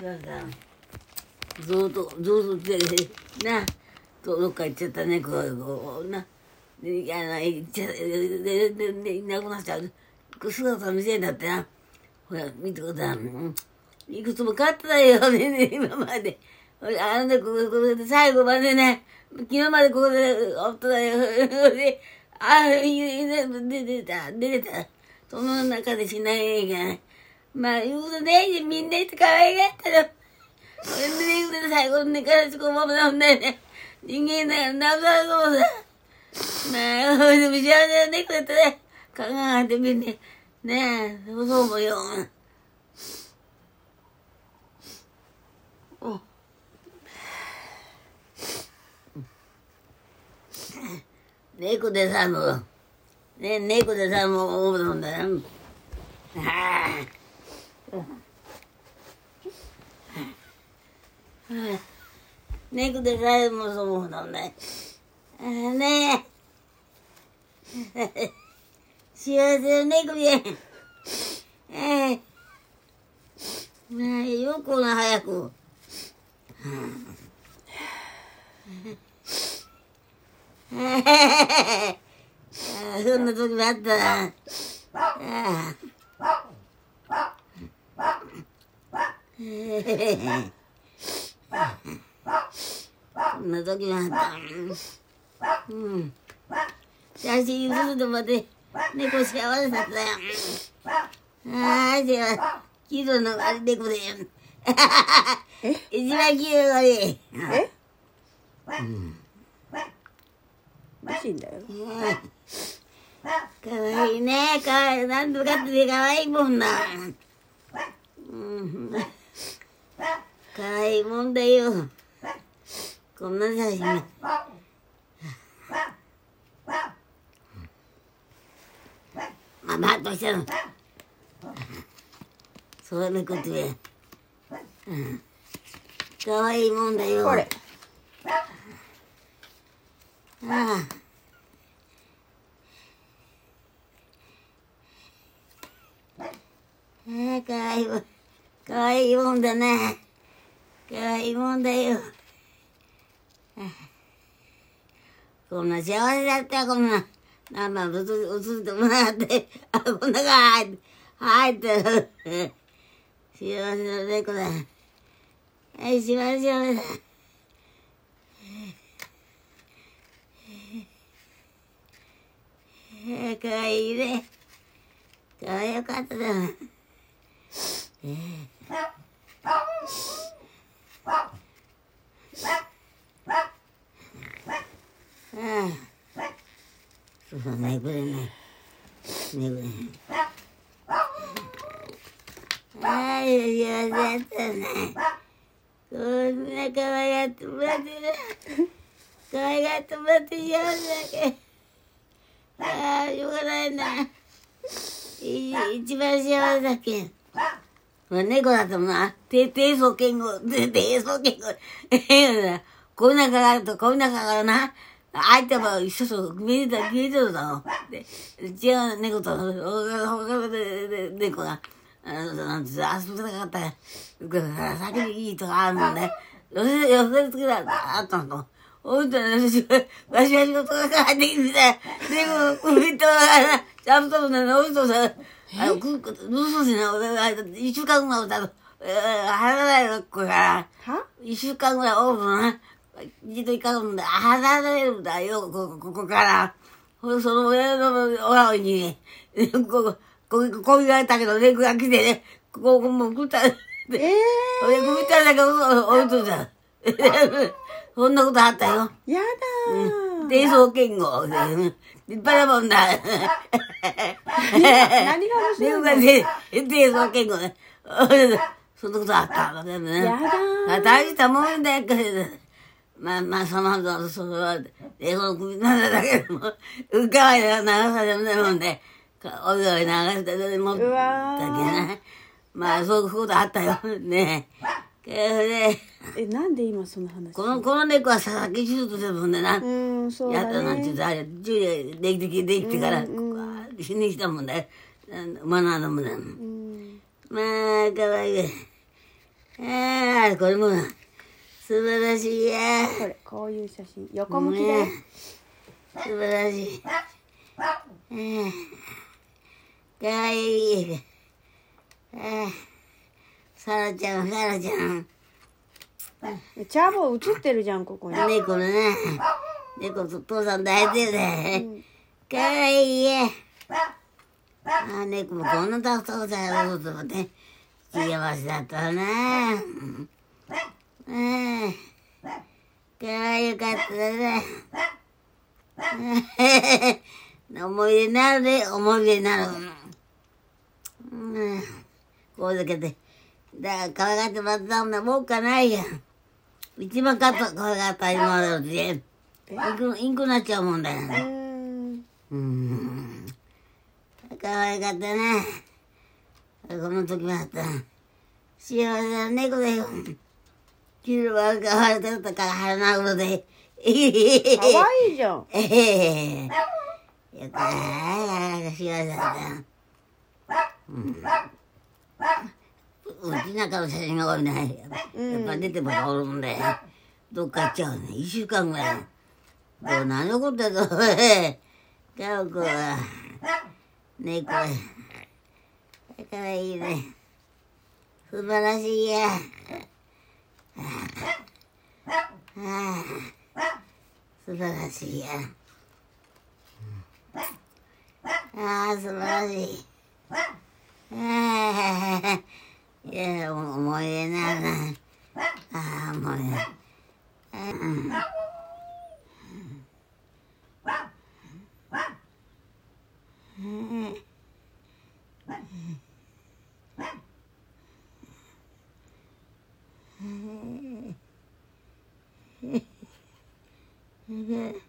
そうさずっとずっとでなどっか行っちゃった猫がこうな。であの行っちゃででででいなくなっちゃう姿見せんだってなほら見てください、ういくつも飼ってたよね今まであのねここここで最後までね昨日までここでおったよであ出てた出てたその中でしないがまあ言うことねみんなって可愛がったよ俺で最後にねからしこもなんだよね。人間ななさそうだまあでも幸せな猫だったね。考えてみてねえそう思うよ。お猫でさもうね猫でさもう思うんだよ。はあ猫でさえもそう思うんだねえ。幸せな猫やええまあよこな早く。ああそんな時もあったな。あそん。な時もあったうん。写真写るとまで猫幸せだったよああじゃあ黄色のあれ猫で一番黄色がねえ欲しいん。だよかわいいねかわいいなん。とかってかわいいもん。なうん。かわいいもんだよ。こんな写真まあまあどうしたの？そんなことやうん。かわいいもんだよ。これ。ああ。いいもん。かわいいもんだなかわいいもん。だよこんな幸せだったこんな。なんだ映映ってもらって。あこんなが入って入ってる。幸せな猫だ。はい幸せ幸せだ。えかわいいね。かわいよかっただ。な。ああ。そうそう、ねぶれない。ねぶれない。ああ、幸せだったね。こんな可愛がってもらってる。可愛がってもらって幸せだけ。ああ、しょうがないな。い一番幸せだけん。まあ、猫だとな、低低層健吾、低層健吾。こういう中があると、こういう中からな、相手は一緒そう、見えた、見えてるだろ。で、違う猫と、他の猫が、あの、なんて、遊びたかったら、先にいいとかあるのね。寄せ、寄せつけたらあったの。おいとね、わしは仕事が帰ってきて、でも、首と、ちゃんとね、おいとさ、あの、く、く、どうすんな、俺が、一週間ぐらいだと、えー、払わないの、これから。は？一週間ぐらいオーブンな。一度行かんだ。払われるんだよ、ここ、ここから。その上のおらにね、ここ、ここ、こう言われたけど、猫が来てね、ここ、もう食った。えで、俺食ったんだけど、おいとじゃん。そんなことあったよ。ー、やだー。低層健吾。立派なもんだ。何が面白いの猫がね、低層健吾ね。そんなことあったの？ね。やだー大したもんだけど。まあまあ、その、その、英語の首なんだけども、うかわいな長さでもないもんで、おいおい流してでもったけな。まあ、そういうことあったよ。ねえ。で、え、なんで今その話？この、この猫は佐々木手術でもんでな。うん、そうだやったなんて言うね。と、あれ、ジュリアできてき、できてから、ここは死にしたもんだよ。学んだもんだよ。うん。まあ、かわいい。ああ、これも素晴らしいや。これこういう写真横向きだ素晴らしい。うんかわいい。うんさらちゃん、さらちゃん。チャーボー映ってるじゃんここに猫のね。猫と父さん抱いてるね。かわいいや。あ、猫もこんなたくさんだよ、と思って。幸せだったわな。うん。かわいかったね。思い出になるね、思い出になる。うん。こうだけで。だから、可愛がってもらったんだもんかないや。一番かっこ可愛がった今までので。インク、インクなっちゃうもんだようね。ーんうん。可愛かったね。この時もあった。幸せな猫だよ。昼間が可愛かったから腹なるので。かわいいじゃんええよかった。幸せだった。うん。うちなんかの写真が多いね。やっぱ出てもおるんで、どっか行っちゃうね。一週間ぐらい。どう何の？ことだと、ガオコは、猫は、かわいいね。素晴らしいや。ああ素晴らしいや。ああ、素晴らしい。ああ、いや、思い出な。るな。ああ、思い出。うん。う